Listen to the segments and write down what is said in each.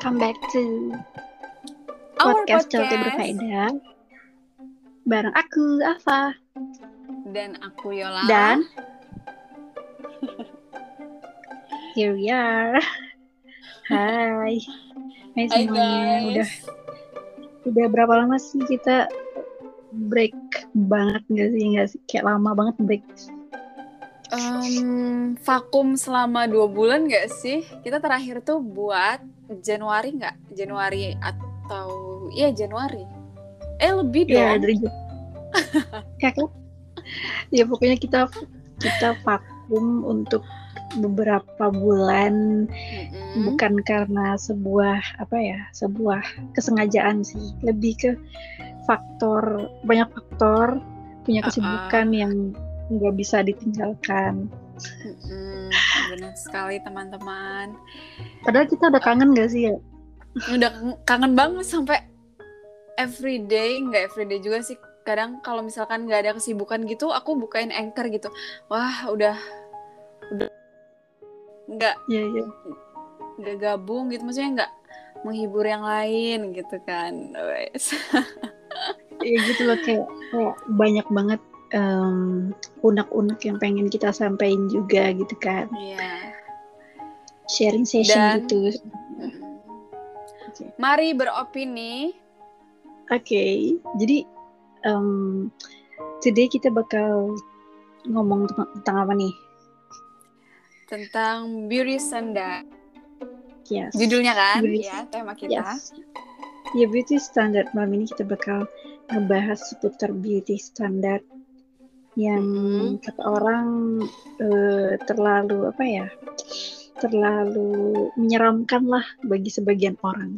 welcome back to Our podcast podcast. Berfaedah bareng aku Ava Dan aku Yola. dan here we are. Hai, hai semuanya. guys. Udah udah berapa lama sih kita break banget nggak sih nggak sih kayak lama banget break. Em, vakum selama dua bulan gak sih? Kita terakhir tuh buat Januari nggak? Januari atau iya Januari? Eh lebih Ya dong. dari kayak kan? ya pokoknya kita kita vakum untuk beberapa bulan Mm-mm. bukan karena sebuah apa ya sebuah kesengajaan sih lebih ke faktor banyak faktor punya Uh-uh. kesibukan yang nggak bisa ditinggalkan Mm-mm. Benar sekali teman-teman. padahal kita udah kangen gak sih ya Udah kangen banget sampai everyday, nggak everyday juga sih. Kadang kalau misalkan nggak ada kesibukan gitu, aku bukain anchor gitu. Wah udah udah nggak iya iya nggak gabung gitu maksudnya nggak menghibur yang lain gitu kan. Iya gitu loh kayak, kayak banyak banget em, unek-unek yang pengen kita sampaikan juga gitu kan. Iya. sharing session Dan- gitu. Mari beropini. Oke jadi em, today kita bakal ngomong tentang, tentang apa nih? Tentang beauty standard. Yes. Judulnya kan? Beauty- ya tema kita. Yes. Ya beauty standard malam ini kita bakal ngebahas seputar beauty standard yang kata orang eh, terlalu apa ya terlalu menyeramkan lah bagi sebagian orang.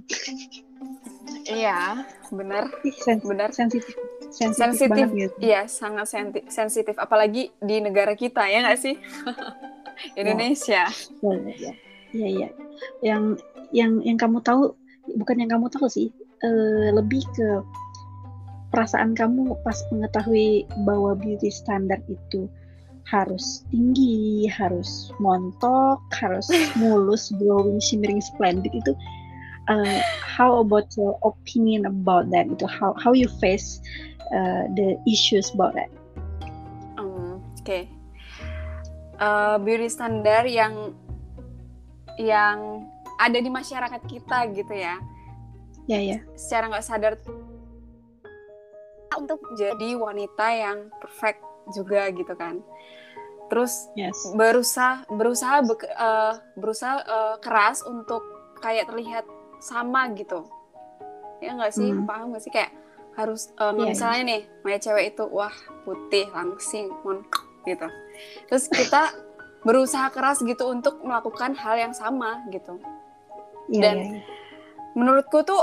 iya sen- bener sensitif sensitif, Sensitif. banget gitu. iya sangat sensitif apalagi di negara kita ya nggak sih Indonesia Ya, ya, ya. Iya, iya. Yang yang yang kamu tahu bukan yang kamu tahu sih, eh, lebih ke perasaan kamu pas mengetahui bahwa beauty standard itu harus tinggi, harus montok, harus mulus, glowing, shimmering, splendid itu eh, how about your opinion about that? Itu how how you face eh, the issues about that? Hmm, oke Eh, beauty standar yang yang ada di masyarakat kita gitu ya Ya ya. secara nggak sadar untuk jadi wanita yang perfect juga gitu kan. Terus Yes. berusaha berusaha bek- eh, berusaha eh, keras untuk kayak terlihat sama gitu. Ya nggak sih? Hmm. paham nggak sih? Kayak harus eh, Iya, misalnya nih Maya cewek itu wah putih langsing mon gitu. Terus kita berusaha keras gitu untuk melakukan hal yang sama gitu. Iya, Dan- iya, iya. menurutku tuh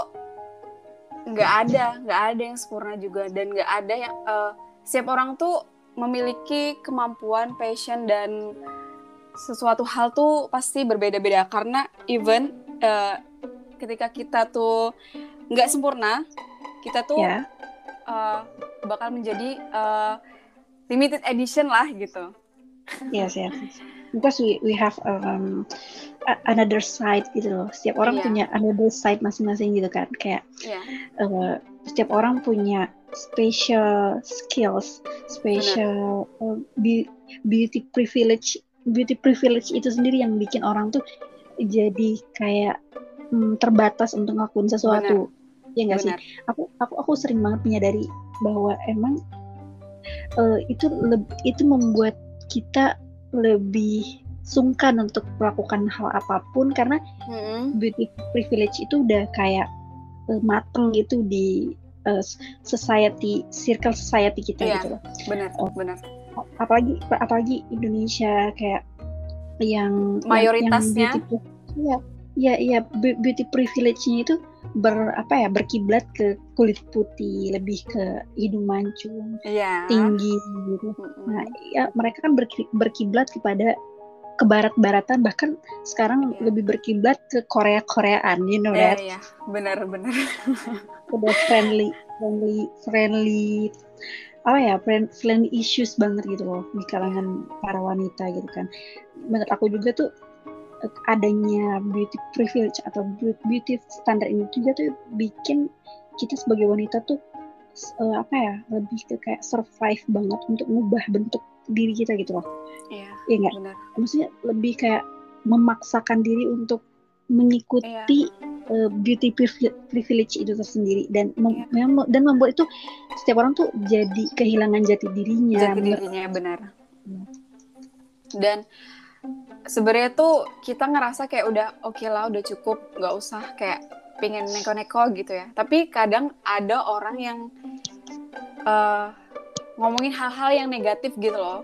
nggak ada nggak ada yang sempurna juga dan nggak ada yang eh, setiap orang tuh memiliki kemampuan passion dan sesuatu hal tuh pasti berbeda-beda karena even eh, ketika kita tuh nggak sempurna kita tuh Ya. eh, bakal menjadi eh, limited edition lah gitu Yes, yes. Because we we have um, another side gitu loh. Setiap orang Iya. punya another side masing-masing gitu kan. Kayak ya uh, setiap orang punya special skills, special uh, be- beauty privilege. Beauty privilege itu sendiri yang bikin orang tuh jadi kayak mm, terbatas untuk ngelakuin sesuatu. Ya enggak sih? aku aku aku sering banget menyadari bahwa emang eh, itu itu membuat kita lebih sungkan untuk melakukan hal apa pun karena Mm-mm. beauty privilege itu udah kayak eh, mateng gitu di eh, society circle society kita Iya. gitu loh benar Oh. benar apalagi apalagi Indonesia kayak yang Mayoritasnya. yang, beauty, iya iya iya be- beauty privilege-nya itu ber apa ya berkiblat ke kulit putih lebih ke hidung mancung iya. tinggi gitu. Nah ya mereka kan berki- berkiblat kepada ke barat-baratan bahkan sekarang Iya. lebih berkiblat ke Korea-Koreaan you know Iya, that? iya, benar, benar. udah friendly friendly friendly apa ya friend, friendly issues banget gitu loh di kalangan para wanita gitu kan. Menurut aku juga tuh uh, adanya beauty privilege atau beauty standar ini juga tuh bikin kita sebagai wanita tuh uh, apa ya lebih ke kayak survive banget untuk ngubah bentuk diri kita gitu loh. Iya. Iya enggak? Maksudnya lebih kayak memaksakan diri untuk mengikuti yeah. uh, beauty privilege itu tersendiri dan mem yeah. dan membuat itu setiap orang tuh jadi kehilangan jati dirinya. Jati dirinya benar. Hmm. Dan sebenarnya tuh kita ngerasa kayak udah oke okay lah udah cukup nggak usah kayak pengen neko-neko gitu ya. Tapi kadang ada orang yang uh, ngomongin hal-hal yang negatif gitu loh.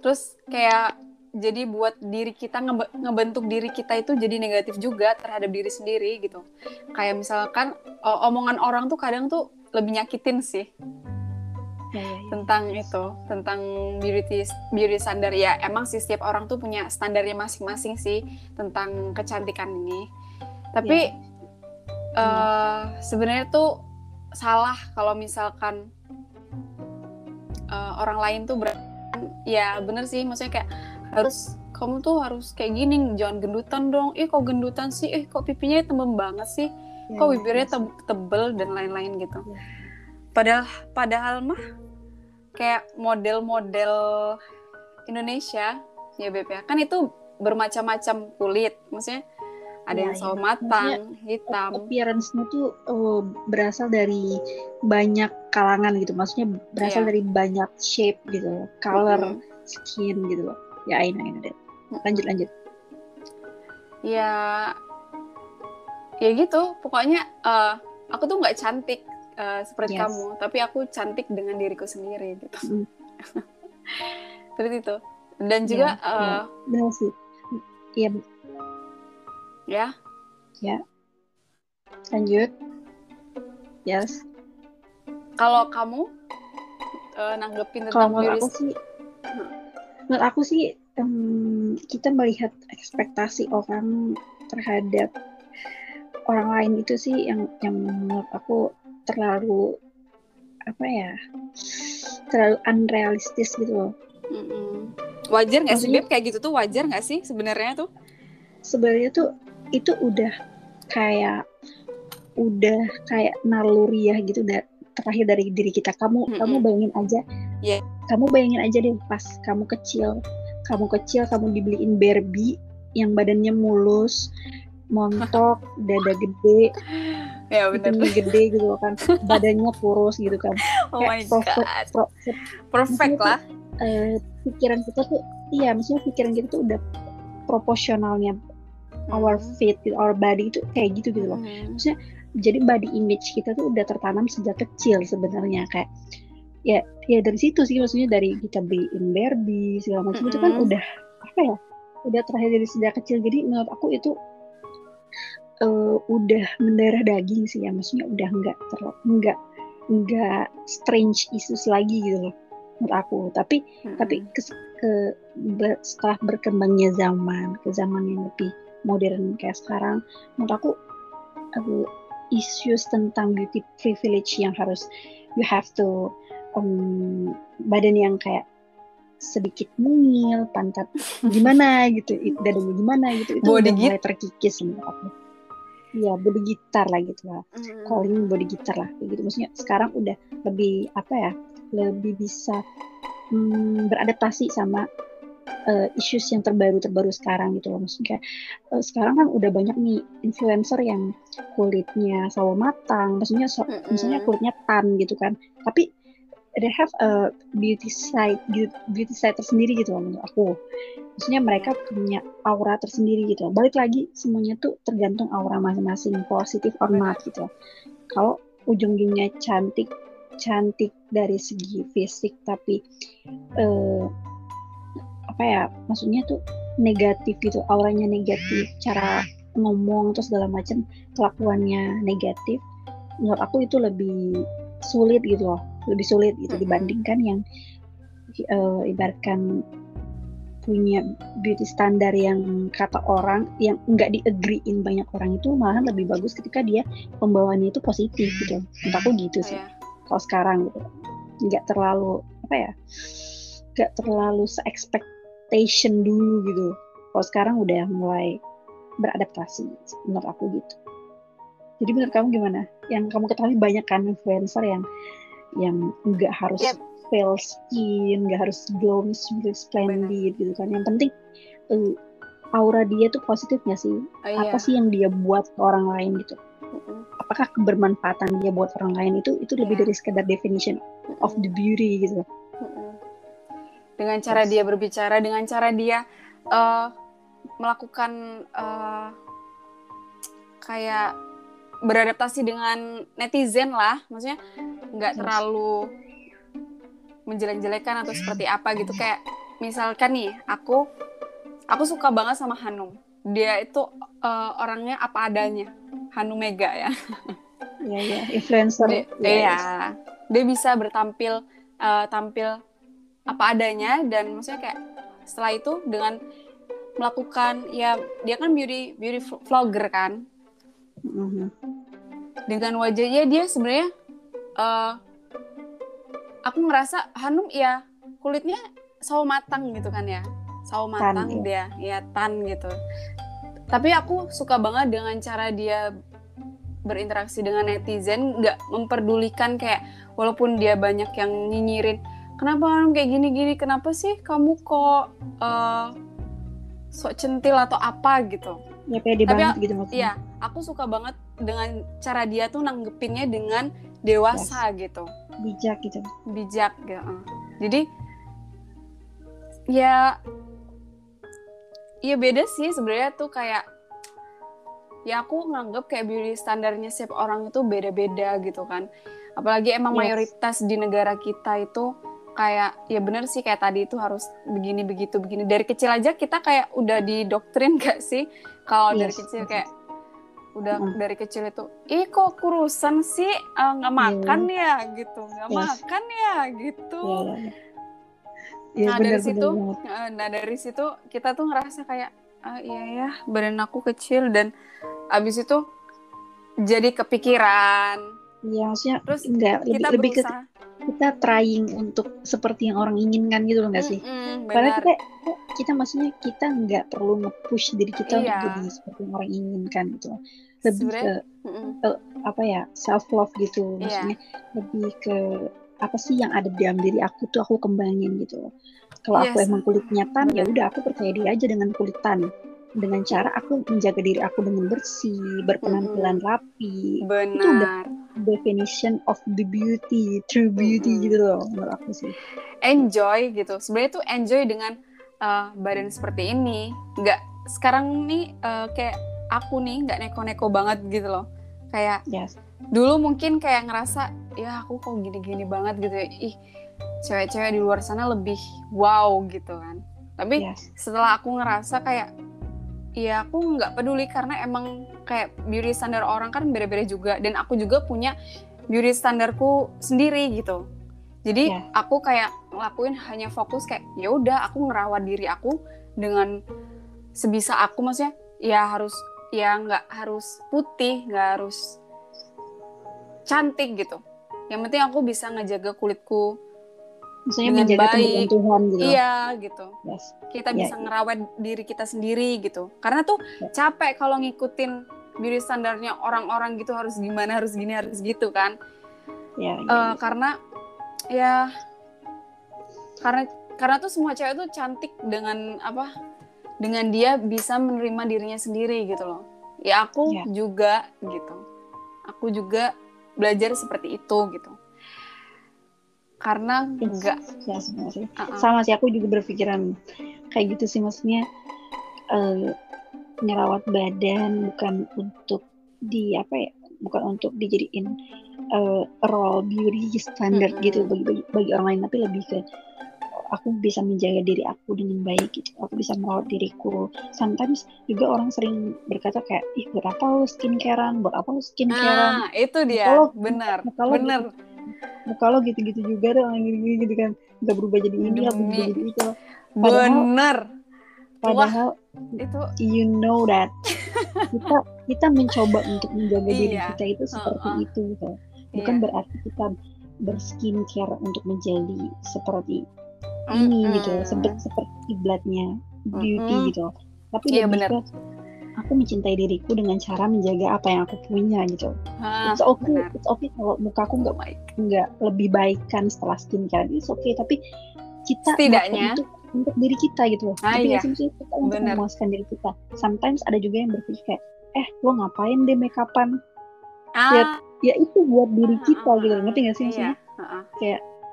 Terus kayak jadi buat diri kita ngebe ngebentuk diri kita itu jadi negatif juga terhadap diri sendiri gitu kayak misalkan omongan orang tuh kadang tuh lebih nyakitin sih ya, ya, ya. tentang itu tentang beauty beauty standar. Ya emang sih setiap orang tuh punya standarnya masing-masing sih tentang kecantikan ini. Tapi ya. uh, sebenarnya tuh salah kalau misalkan uh, orang lain tuh ber ya bener sih. Maksudnya kayak harus kamu tuh harus kayak gini jangan gendutan dong. Eh kok gendutan sih? Eh kok pipinya tembem banget sih? Ya, kok bibirnya te tebel dan lain-lain gitu. Padahal padahal mah kayak model-model Indonesia ya Beb ya kan itu bermacam-macam kulit maksudnya ada ya, yang sawo ya. matang, Maksudnya, hitam. Appearance-nya tuh uh, berasal dari banyak kalangan gitu. Maksudnya berasal yeah. dari banyak shape gitu, color, mm -hmm. skin gitu loh ya Aina Aina deh lanjut lanjut ya ya gitu pokoknya uh, aku tuh nggak cantik uh, seperti yes. kamu tapi aku cantik dengan diriku sendiri gitu. Mm. seperti itu. Dan juga ya, uh, ya. benar sih. Iya ya? Ya. Lanjut. Yes. Kalau kamu uh, nanggepin tentang kalau aku sih menurut aku sih um, kita melihat ekspektasi orang terhadap orang lain itu sih yang yang menurut aku terlalu apa ya terlalu unrealistis gitu loh. Mm-mm. Wajar nggak sih kayak gitu tuh wajar nggak sih sebenarnya tuh? Sebenarnya tuh itu udah kayak udah kayak naluriah gitu udah terakhir dari diri kita. Kamu mm-hmm. kamu bayangin aja yeah kamu bayangin aja deh pas kamu kecil kamu kecil kamu dibeliin Barbie yang badannya mulus montok dada gede ya benar gede gitu kan. Badannya kurus gitu kan. Oh my god. pro, perfect lah. uh, pikiran kita tuh iya maksudnya pikiran kita tuh udah proporsionalnya. Hmm. our fit our body itu kayak gitu gitu loh. Hmm. maksudnya jadi body image kita tuh udah tertanam sejak kecil sebenarnya kayak ya ya dari situ sih maksudnya dari kita beliin Barbie segala macam mm -hmm. itu kan udah apa ya udah terakhir dari sejak kecil. Jadi menurut aku itu uh, udah mendarah daging sih ya maksudnya udah nggak terlalu nggak nggak strange issues lagi gitu loh menurut aku tapi mm -hmm. tapi ke, ke ber, setelah berkembangnya zaman ke zaman yang lebih modern kayak sekarang menurut aku uh, issues tentang beauty privilege yang harus you have to um, badan yang kayak sedikit mungil, pantat gimana gitu, dadanya gimana gitu, itu body udah mulai terkikis menurut aku. Iya, body gitar lah gitu lah. Mm. Calling body gitar lah gitu. Maksudnya sekarang udah lebih apa ya? Lebih bisa um, beradaptasi sama uh, issues yang terbaru terbaru sekarang gitu loh maksudnya uh, sekarang kan udah banyak nih influencer yang kulitnya sawo matang maksudnya so, mm -hmm. misalnya kulitnya tan gitu kan tapi they have a beauty side beauty side tersendiri gitu loh menurut aku maksudnya mereka punya aura tersendiri gitu loh. balik lagi semuanya tuh tergantung aura masing-masing positif or not gitu loh. kalau ujung-ujungnya cantik cantik dari segi fisik tapi uh, apa ya maksudnya tuh negatif gitu auranya negatif cara ngomong atau segala macam kelakuannya negatif menurut aku itu lebih sulit gitu loh lebih sulit gitu dibandingkan yang uh, ibaratkan punya beauty standar yang kata orang yang nggak diagreein banyak orang itu malahan lebih bagus ketika dia pembawaannya itu positif gitu. Menurut aku gitu sih. Yeah. kalau sekarang gitu nggak terlalu apa ya nggak terlalu se expectation dulu gitu. Kalau sekarang udah mulai beradaptasi menurut aku gitu. Jadi menurut kamu gimana? Yang kamu ketahui banyak kan influencer yang yang nggak harus Yep. pale skin nggak harus glow splendid gitu kan yang penting eh, aura dia tuh positif nggak sih Oh, iya. apa sih yang dia buat ke orang lain gitu Mm-mm. apakah kebermanfaatan dia buat orang lain itu itu lebih Iya. dari sekedar definition of the beauty gitu Mm-mm. dengan cara Yes. dia berbicara dengan cara dia eh, melakukan eh, kayak beradaptasi dengan netizen lah. Maksudnya nggak Yes. terlalu menjelek-jelekan atau seperti apa gitu. Kayak misalkan nih aku aku suka banget sama Hanum. Dia itu eh, orangnya apa adanya. Hanum Mega ya. Ya ya influencer. Dia, ya, iya. Dia bisa bertampil eh, tampil apa adanya dan maksudnya kayak setelah itu dengan melakukan ya dia kan beauty beauty vlogger kan Mhm. dengan wajahnya dia sebenarnya eh, aku ngerasa Hanum ya kulitnya sawo matang gitu kan ya. Sawo Tan, matang iya. dia ya tan gitu. Tapi aku suka banget dengan cara dia berinteraksi dengan netizen nggak memperdulikan kayak walaupun dia banyak yang nyinyirin kenapa Hanum kayak gini-gini? Kenapa sih kamu kok eh, sok centil atau apa? gitu ya pede Tapi banget gitu maksudnya Iya, aku suka banget dengan cara dia tuh nanggepinnya dengan dewasa gitu, bijak gitu bijak gitu. Jadi ya ya beda sih sebenarnya tuh kayak ya aku nganggep kayak beauty standarnya setiap orang itu beda-beda gitu kan. Apalagi emang Yes. mayoritas di negara kita itu kayak ya bener sih kayak tadi itu harus begini begitu begini. Dari kecil aja kita kayak udah didoktrin gak sih? Kalau dari Yes. kecil kayak udah Mm. dari kecil itu ih kok kurusan sih? Eh, nggak makan ya? Gitu. Nggak Yes. makan ya? Gitu. Ya ya nah benar dari situ benar banget. eh, nah dari situ kita tuh ngerasa kayak ah iya ya badan aku kecil. Dan abis itu jadi kepikiran. Iya, maksudnya terus enggak lebih, kita lebih ke berusaha kita trying untuk seperti yang orang inginkan gitu loh nggak sih? Mm-mm, Padahal kita kita maksudnya kita nggak perlu nge-push diri kita untuk Iya. jadi seperti yang orang inginkan gitu. loh. Lebih ke Sebenarnya- Mm-mm. apa ya self love gitu, Iya. maksudnya lebih ke apa sih yang ada di dalam diri aku tuh aku kembangin gitu. loh. Kalau aku Yes. emang kulitnya tan ya udah aku percaya diri aja dengan kulit tan. Dengan cara aku menjaga diri aku dengan bersih, berpenampilan rapi, benar definition of the beauty, true beauty Mm-mm. gitu loh menurut aku sih. enjoy gitu sebenarnya tuh enjoy dengan eh, badan seperti ini nggak sekarang nih eh, kayak aku nih nggak neko-neko banget gitu loh kayak Yes. dulu mungkin kayak ngerasa ya aku kok gini-gini banget gitu ya ih cewek-cewek di luar sana lebih wow gitu kan tapi Yes. setelah aku ngerasa kayak ya aku nggak peduli karena emang kayak beauty standar orang kan beda-beda juga. Dan aku juga punya beauty standarku sendiri gitu. Jadi Ya. aku kayak ngelakuin hanya fokus kayak ya udah aku ngerawat diri aku dengan sebisa aku. Maksudnya ya harus ya nggak harus putih nggak harus cantik gitu. Yang penting aku bisa ngejaga kulitku Maksudnya Dengan menjaga baik. Tuhan gitu. iya gitu Yes. kita Ya. bisa ngerawat diri kita sendiri gitu karena tuh Ya. capek kalau ngikutin beauty standarnya orang-orang gitu harus gimana harus gini harus gitu kan Ya, ya, Eh, ya. karena ya karena karena tuh semua cewek tuh cantik dengan apa dengan dia bisa menerima dirinya sendiri gitu loh ya aku Ya. juga gitu aku juga belajar seperti itu gitu karena enggak Ya, sama sih. uh-uh. Sama sih aku juga berpikiran kayak gitu sih maksudnya eh ngerawat badan bukan untuk di apa ya bukan untuk dijadiin eh, role beauty standard Mm-mm. gitu bagi, bagi bagi orang lain tapi lebih ke aku bisa menjaga diri aku dengan baik gitu. Aku bisa merawat diriku. Sometimes juga orang sering berkata kayak ih buat apa lo skincarean buat apa lo skincarean nah itu dia. Kalau- benar kalau benar muka lo gitu-gitu juga deh orang gini-gini gitu kan nggak berubah jadi ini nggak berubah jadi itu Padahal- benar padahal itu you know that kita kita mencoba untuk menjaga diri Iya. kita itu seperti Uh-uh. itu gitu. bukan iya. berarti kita berskincare untuk menjadi seperti ini Mm-mm. gitu seperti seperti kiblatnya beauty Mm-mm. gitu tapi Iya, lebih benar. ke aku mencintai diriku dengan cara menjaga apa yang aku punya gitu Hah, it's okay benar. it's okay kalau muka aku Oh nggak God. nggak lebih baik kan setelah skincare it's okay tapi kita Setidaknya- itu untuk diri kita gitu loh Ah, Ngerti iya. kita untuk Benar. memuaskan diri kita sometimes ada juga yang berpikir kayak eh lo ngapain deh make upan Ah, ya itu buat diri kita ah, gitu ah, ngerti nggak sih iya. maksudnya Ah, ah.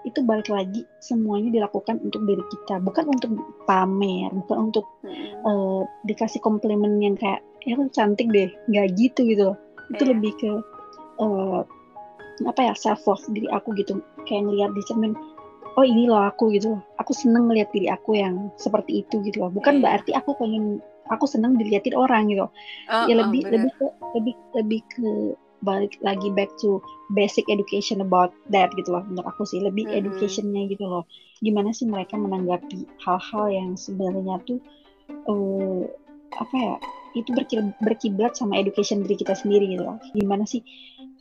Itu balik lagi semuanya dilakukan untuk diri kita bukan untuk pamer bukan untuk Mm-mm. eh, dikasih komplimen yang kayak ya lu cantik deh nggak gitu gitu loh itu Iya. lebih ke eh, apa ya self love diri aku gitu kayak ngeliat di cermin oh ini loh aku gitu loh aku seneng ngeliat diri aku yang seperti itu gitu loh bukan Iya. berarti aku pengen aku seneng diliatin orang gitu Oh, ya oh, lebih benar. lebih ke lebih lebih ke balik lagi back to basic education about that gitu loh menurut aku sih lebih Mm-mm. educationnya gitu loh gimana sih mereka menanggapi hal-hal yang sebenarnya tuh eh, apa ya itu berki- berkiblat sama education diri kita sendiri gitu loh gimana sih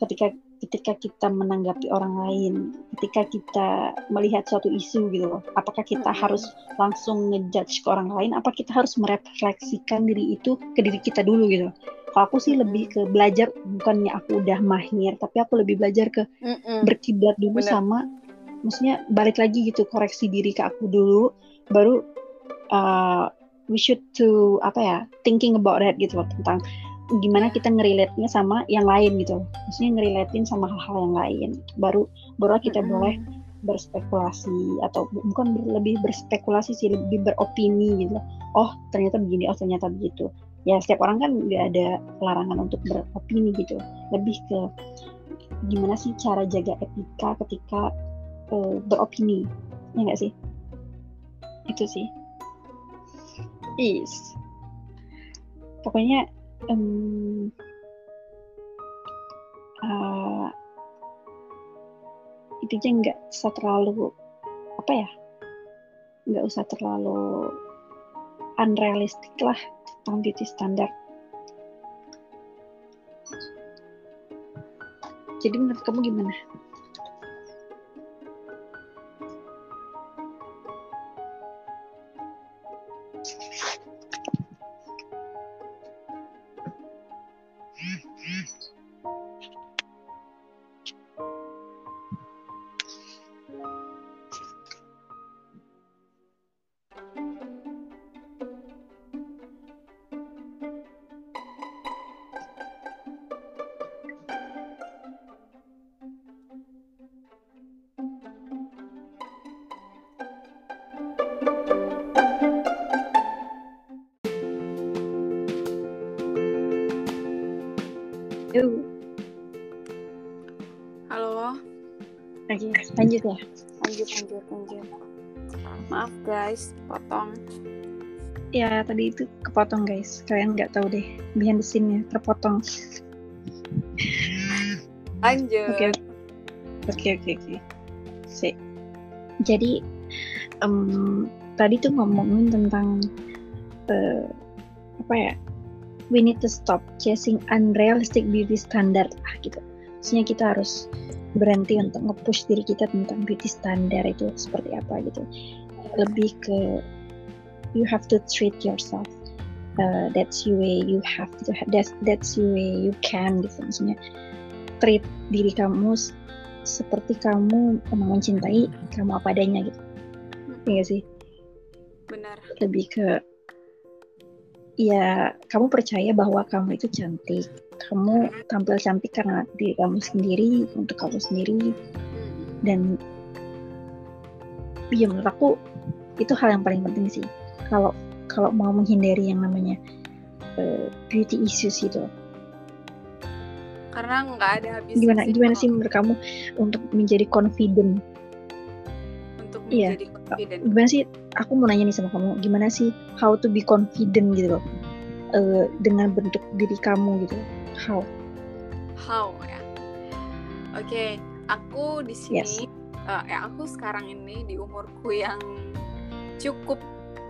ketika ketika kita menanggapi orang lain ketika kita melihat suatu isu gitu loh apakah kita Mm-mm. harus langsung ngejudge ke orang lain apa kita harus merefleksikan diri itu ke diri kita dulu gitu kalau aku sih lebih ke belajar bukannya aku udah mahir tapi aku lebih belajar ke Mm-mm. berkiblat dulu Bener. sama maksudnya balik lagi gitu koreksi diri ke aku dulu baru uh, we should to apa ya thinking about that gitu loh tentang gimana kita ngerelate-nya sama yang lain gitu maksudnya ngerelatein sama hal-hal yang lain baru baru kita Mm-mm. boleh berspekulasi atau bu- bukan lebih berspekulasi sih lebih beropini gitu oh ternyata begini oh ternyata begitu ya setiap orang kan nggak ada larangan untuk beropini gitu. Lebih ke gimana sih cara jaga etika ketika eh, beropini? Ya nggak sih? Itu sih. Is. Pokoknya em, eh, itu aja nggak usah terlalu apa ya? Nggak usah terlalu unrealistic lah beauty standar. Jadi menurut kamu gimana ya lanjut lanjut lanjut. Maaf guys, potong. ya tadi itu kepotong guys kalian nggak tahu deh behind the scene-nya terpotong Lanjut. Oke, oke, oke, oke. Sip. Jadi em, tadi tuh ngomongin tentang eh, apa ya? We need to stop chasing unrealistic beauty standard lah gitu. Maksudnya kita harus berhenti untuk nge-push diri kita tentang beauty standar itu seperti apa gitu. Lebih ke you have to treat yourself. Uh, that's the way you have to. That's that's the way you can gitu. Maksudnya treat diri kamu seperti kamu emang mencintai kamu apa adanya gitu. Iya sih? Benar. Lebih ke ya kamu percaya bahwa kamu itu cantik. Kamu tampil cantik karena diri kamu sendiri, untuk kamu sendiri dan iya menurut aku itu hal yang paling penting sih. Kalau kalau mau menghindari yang namanya eh, beauty issues itu. Karena nggak ada habisnya Gimana gimana sih menurut kamu untuk menjadi confident untuk Iya. menjadi confident. gimana sih aku mau nanya nih sama kamu gimana sih how to be confident gitu loh eh, dengan bentuk diri kamu gitu how How ya? Oke, aku di sini, Yes. eh, ya aku sekarang ini di umurku yang cukup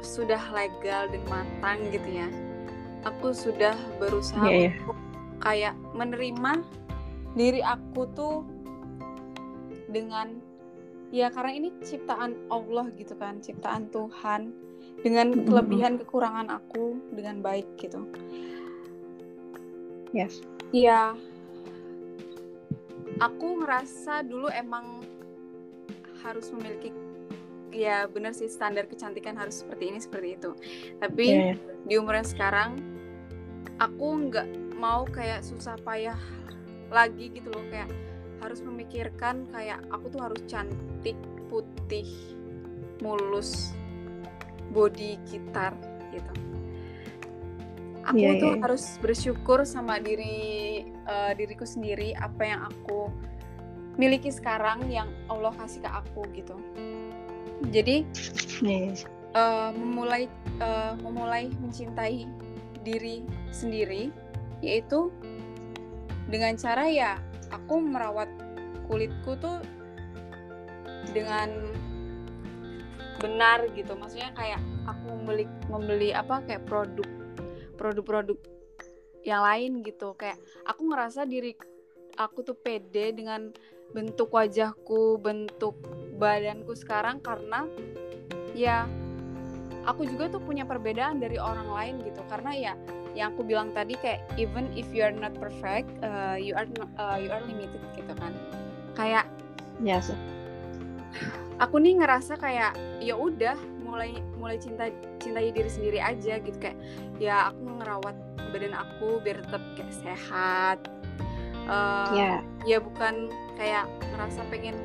sudah legal dan matang gitu ya. Aku sudah berusaha Iya, iya. untuk kayak menerima diri aku tuh dengan ya karena ini ciptaan Allah gitu kan ciptaan Tuhan dengan kelebihan kekurangan aku dengan baik gitu Yes. Iya aku ngerasa dulu emang harus memiliki ya benar sih standar kecantikan harus seperti ini seperti itu tapi Iya, iya. di umur yang sekarang aku nggak mau kayak susah payah lagi gitu loh kayak harus memikirkan kayak aku tuh harus cantik putih mulus body gitar gitu aku Iya, tuh iya. harus bersyukur sama diri eh, diriku sendiri apa yang aku miliki sekarang yang Allah kasih ke aku gitu jadi Iya, iya. eh, memulai eh, memulai mencintai diri sendiri yaitu dengan cara ya aku merawat kulitku tuh dengan benar gitu maksudnya kayak aku membeli membeli apa kayak produk produk-produk yang lain gitu. Kayak aku ngerasa diri aku tuh pede dengan bentuk wajahku bentuk badanku sekarang karena ya aku juga tuh punya perbedaan dari orang lain gitu. Karena ya yang aku bilang tadi kayak even if you are not perfect uh, you are not- uh, you are limited gitu kan. Kayak Yes. aku nih ngerasa kayak ya udah mulai mulai cinta cintai diri sendiri aja gitu. Kayak ya aku ngerawat badan aku biar tetap kayak sehat. Eh, Ya. ya bukan kayak ngerasa pengen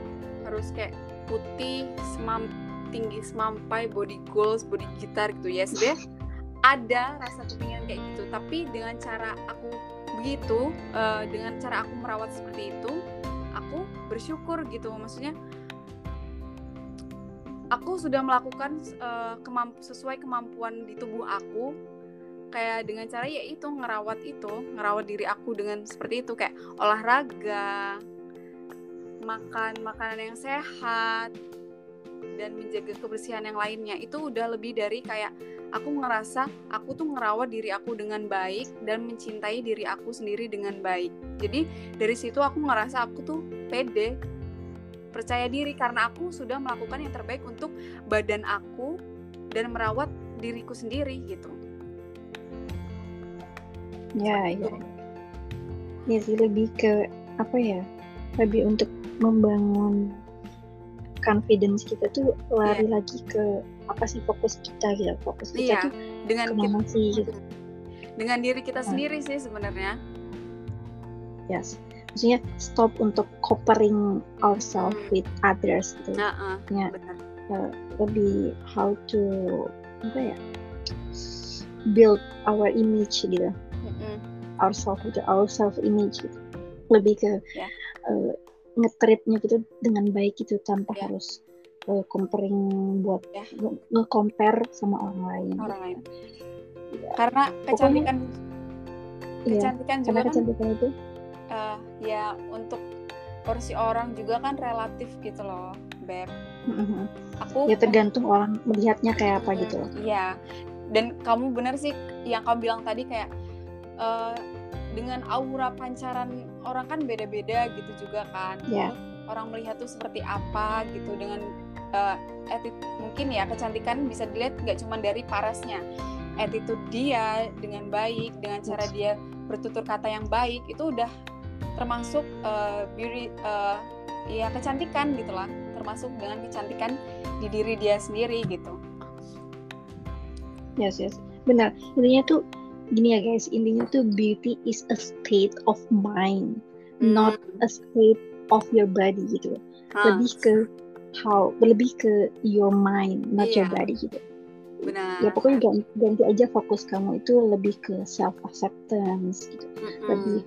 harus kayak putih semam tinggi semampai body goals body gitar gitu. Ya sebenarnya ada rasa kepinginan kayak gitu. Tapi dengan cara aku begitu eh, dengan cara aku merawat seperti itu aku bersyukur gitu. Maksudnya aku sudah melakukan eh, kemamp- sesuai kemampuan di tubuh aku. Kayak dengan cara ya itu ngerawat itu ngerawat diri aku dengan seperti itu. Kayak olahraga makan makanan yang sehat dan menjaga kebersihan yang lainnya. Itu udah lebih dari kayak aku ngerasa aku tuh ngerawat diri aku dengan baik dan mencintai diri aku sendiri dengan baik. Jadi dari situ aku ngerasa aku tuh pede percaya diri karena aku sudah melakukan yang terbaik untuk badan aku dan merawat diriku sendiri gitu Ya, ya. Ya sih lebih ke apa ya? Lebih untuk membangun confidence kita tuh lari lagi ke apa sih fokus kita gitu. Fokus kita Iya, tuh dengan ke mana sih gitu. dengan diri kita Nah. sendiri sih sebenarnya Yes. Maksudnya stop untuk comparing ourselves Hmm. with others gitu. nah Ya, benar eh, lebih how to apa ya? build our image gitu. Mm-mm. our self gitu, our self image gitu. Lebih ke Ya. eh, nge-treatnya gitu dengan baik gitu tanpa Ya. harus eh, comparing buat Ya. nge- nge-compare sama orang lain. orang lain karena kecantikan Iya, kecantikan juga karena kan kecantikan itu eh, ya untuk porsi orang juga kan relatif gitu loh beb mhm, aku ya tergantung orang melihatnya kayak apa Mm, gitu loh. Iya. Dan kamu benar sih yang kamu bilang tadi kayak eh, dengan aura pancaran orang kan beda-beda gitu juga kan. Iya. Orang melihat tuh seperti apa gitu dengan eh, atti- mungkin ya kecantikan bisa dilihat nggak cuma dari parasnya. Attitude dia dengan baik, dengan cara dia bertutur kata yang baik itu udah termasuk eh, beauty eh, ya kecantikan gitu lah. Termasuk dengan kecantikan di diri dia sendiri gitu. Yes, yes. Benar. Intinya tuh gini ya guys, intinya tuh beauty is a state of mind, not a state of your body gitu. loh. Ah, Lebih ke how, lebih ke your mind, not your Iya. body gitu. benar. ya pokoknya ganti, ganti aja fokus kamu itu lebih ke self acceptance gitu Mm-mm. lebih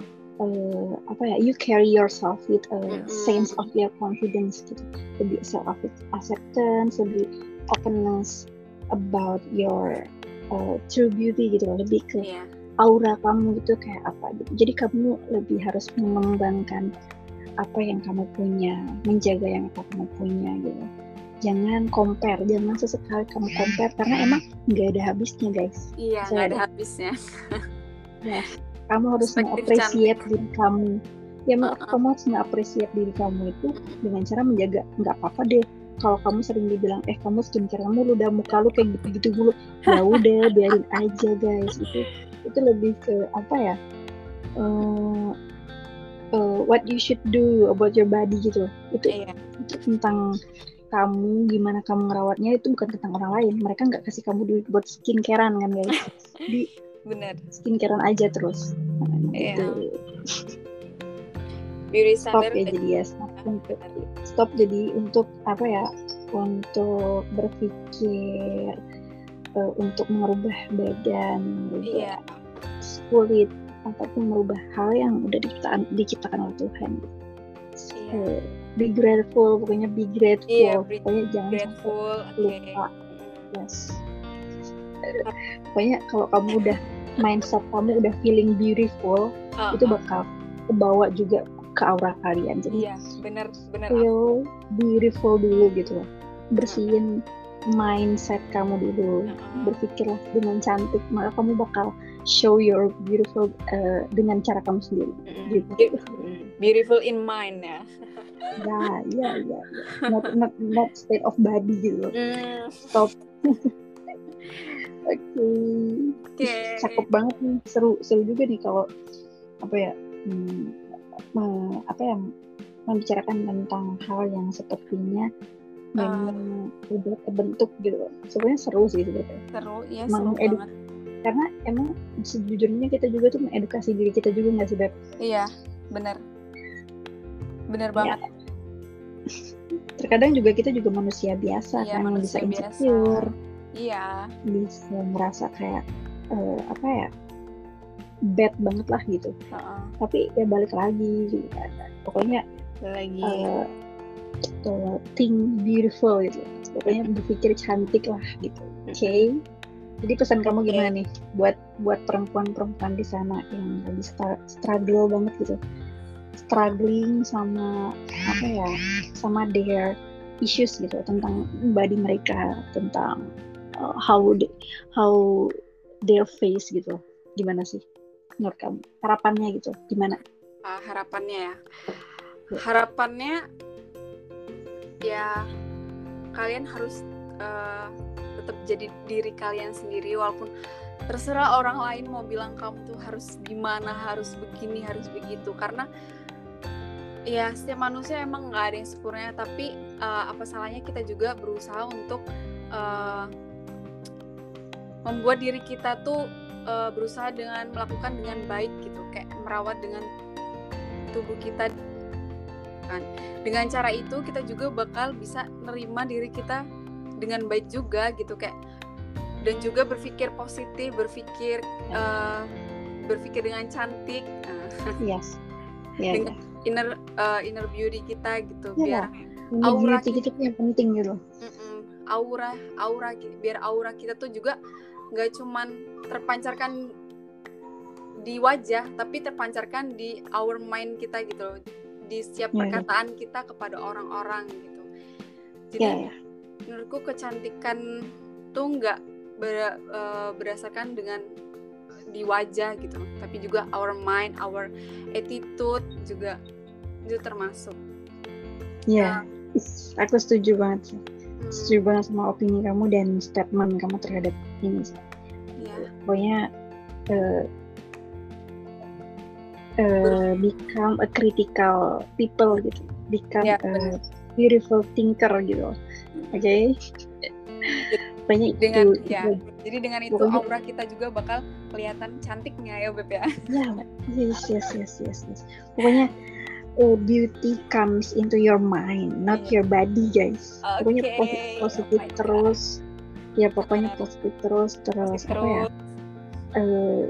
eh, apa ya you carry yourself with a sense of your confidence gitu lebih self acceptance lebih openness about your uh, true beauty gitu loh. lebih ke Iya. aura kamu gitu kayak apa gitu jadi kamu lebih harus mengembangkan apa yang kamu punya menjaga yang apa kamu punya gitu jangan compare jangan sesekali kamu compare karena emang nggak ada habisnya guys Iya, nggak ada ada. habisnya. Yes. Kamu harus mengapresiasi diri kamu. Ya uh -uh. kamu harus nge-appreciate diri kamu itu dengan cara menjaga nggak apa-apa deh. Kalau kamu sering dibilang eh kamu skincare kamu lu udah muka lu kayak gitu-gitu dulu. Ya udah biarin aja guys. Itu itu lebih ke apa ya uh, uh, what you should do about your body gitu itu, yeah. itu tentang kamu gimana kamu ngerawatnya itu bukan tentang orang lain. Mereka nggak kasih kamu duit buat skincarean kan guys. Di bener skincarean aja terus nah, yeah. gitu beauty stop ya jadi ya stop untuk stop jadi untuk apa ya untuk berpikir uh, untuk merubah badan merubah yeah. kulit ataupun merubah hal yang udah diciptakan diciptakan oleh Tuhan. Yeah. Uh, be grateful, pokoknya be grateful, yeah, pokoknya jangan grateful, lupa. Yes. Pokoknya kalau kamu udah mindset kamu udah feeling beautiful, uh, itu bakal kebawa juga ke aura kalian. Jadi yeah, bener bener. Feel beautiful dulu gitu loh. Bersihin mindset kamu dulu. Berpikirlah dengan cantik, maka kamu bakal show your beautiful uh, dengan cara kamu sendiri. Gitu. Beautiful in mind ya. ya, ya, ya, ya. Not, not, not state of body gitu. Mm. Stop. Oke. Okay. Okay. Cakep banget nih. Seru, seru juga nih kalau apa ya? Hmm, apa ya? Membicarakan tentang hal yang sepertinya memang uh. udah terbentuk gitu. Sebenarnya seru sih sebetulnya. Seru, ya seru banget karena emang sejujurnya kita juga tuh mengedukasi diri kita juga nggak sih Beb? Iya benar benar ya. banget ya. terkadang juga kita juga manusia biasa iya, kan yang bisa insecure iya. Bisa merasa kayak uh, apa ya bad banget lah gitu. Uh -uh. tapi ya balik lagi gitu pokoknya lagi. uh, uh, think beautiful gitu. Pokoknya berpikir cantik lah gitu. Oke? Okay? Jadi pesan kamu gimana nih? Buat buat perempuan-perempuan di sana yang lagi struggle banget gitu, struggling sama apa ya, sama their issues gitu tentang body mereka, tentang how they, how their face gitu, gimana sih? Menurut kamu? Harapannya gitu, gimana? Uh, harapannya ya, harapannya ya kalian harus uh, tetap jadi diri kalian sendiri walaupun terserah orang lain mau bilang kamu tuh harus gimana harus begini harus begitu. Karena ya setiap manusia emang nggak ada yang sempurna tapi uh, apa salahnya kita juga berusaha untuk uh, membuat diri kita tuh uh, berusaha dengan melakukan dengan baik gitu kayak merawat dengan tubuh kita. Kan dengan cara itu kita juga bakal bisa nerima diri kita dengan baik juga gitu kayak dan juga berpikir positif berpikir uh, berpikir dengan cantik. Uh, yes. Yeah, dengan yeah. inner uh, inner beauty kita gitu yeah, biar aura kita yang penting gitu mm -mm, aura aura biar aura kita tuh juga nggak cuman terpancarkan di wajah tapi terpancarkan di our mind kita gitu di setiap yeah, iya. perkataan yeah. kita kepada orang-orang gitu jadi yeah, yeah menurutku kecantikan tuh nggak ber, uh, berdasarkan dengan di wajah gitu tapi juga our mind our attitude juga itu termasuk ya yeah, aku setuju banget sih. Setuju banget sama opini kamu dan statement kamu terhadap ini yeah. pokoknya uh, uh, become a critical people gitu become yeah, a beautiful thinker gitu oke okay? banyak dengan itu, ya itu. jadi dengan itu Pokoknya, aura kita juga bakal kelihatan cantiknya ya beb ya ya yes yes yes yes, yes. pokoknya oh, beauty comes into your mind not yeah. your body guys okay. pokoknya positif, positif oh terus ya pokoknya positif terus terus apa ya uh,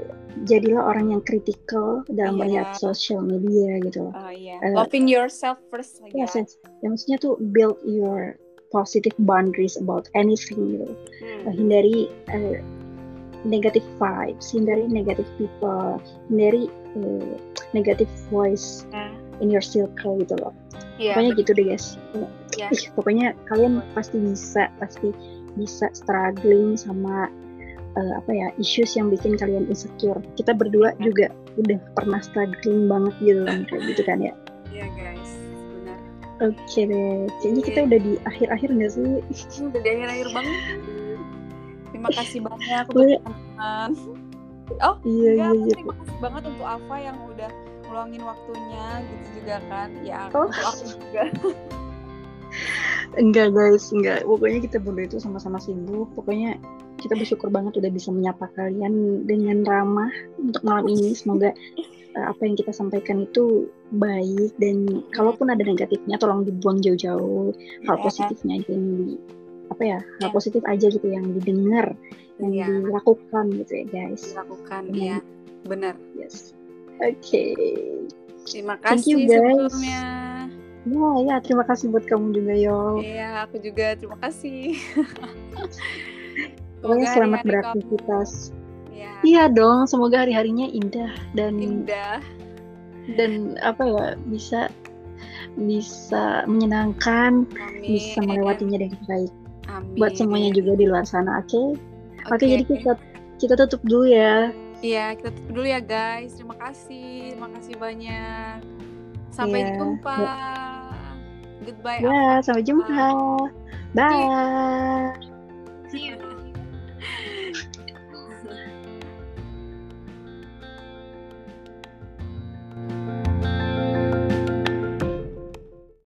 jadilah orang yang kritikal dalam yeah. melihat sosial media gitu. Oh iya. Yeah. Uh, Loving yourself first. Like yes, yes. Yang maksudnya tuh build your positive boundaries about anything gitu. Hmm. Uh, hindari uh, negative vibes, hindari negative people, hindari uh, negative voice uh. In your circle gitu loh. Yeah. Pokoknya gitu deh guys. Yeah. Ih, pokoknya kalian pasti bisa, pasti bisa struggling sama uh, apa ya issues yang bikin kalian insecure. Kita berdua juga udah pernah struggling banget gitu kan kayak gitu kan ya. Iya guys, benar. Oke okay deh, kayaknya kita iya. udah di akhir-akhir nggak sih? Udah di akhir-akhir banget. Terima kasih banyak untuk teman-teman. Oh iya, iya, iya. terima kasih banget untuk Ava yang udah ngeluangin waktunya gitu juga kan. Ya oh. untuk aku juga. enggak guys, enggak. Pokoknya kita berdua itu sama-sama sibuk. Pokoknya kita bersyukur banget udah bisa menyapa kalian dengan ramah untuk malam ini. Semoga uh, apa yang kita sampaikan itu baik dan kalaupun ada negatifnya tolong dibuang jauh-jauh. Hal iya. positifnya aja yang di apa ya hal iya. positif aja gitu yang didengar yang yeah. dilakukan gitu ya guys dilakukan ya benar yes okay. terima kasih Thank you, guys. sebelumnya ya ya terima kasih buat kamu juga yo iya aku juga terima kasih Pokoknya selamat hari -hari beraktivitas ya. iya dong semoga hari harinya indah dan indah dan apa ya bisa bisa menyenangkan Amin. bisa melewatinya dengan baik Amin. buat semuanya juga di luar sana oke okay? oke okay, jadi kita kita tutup dulu ya iya kita tutup dulu ya guys. Terima kasih. Terima kasih banyak. Sampai yeah. jumpa. Goodbye ya yeah, sampai jumpa. Bye. See you.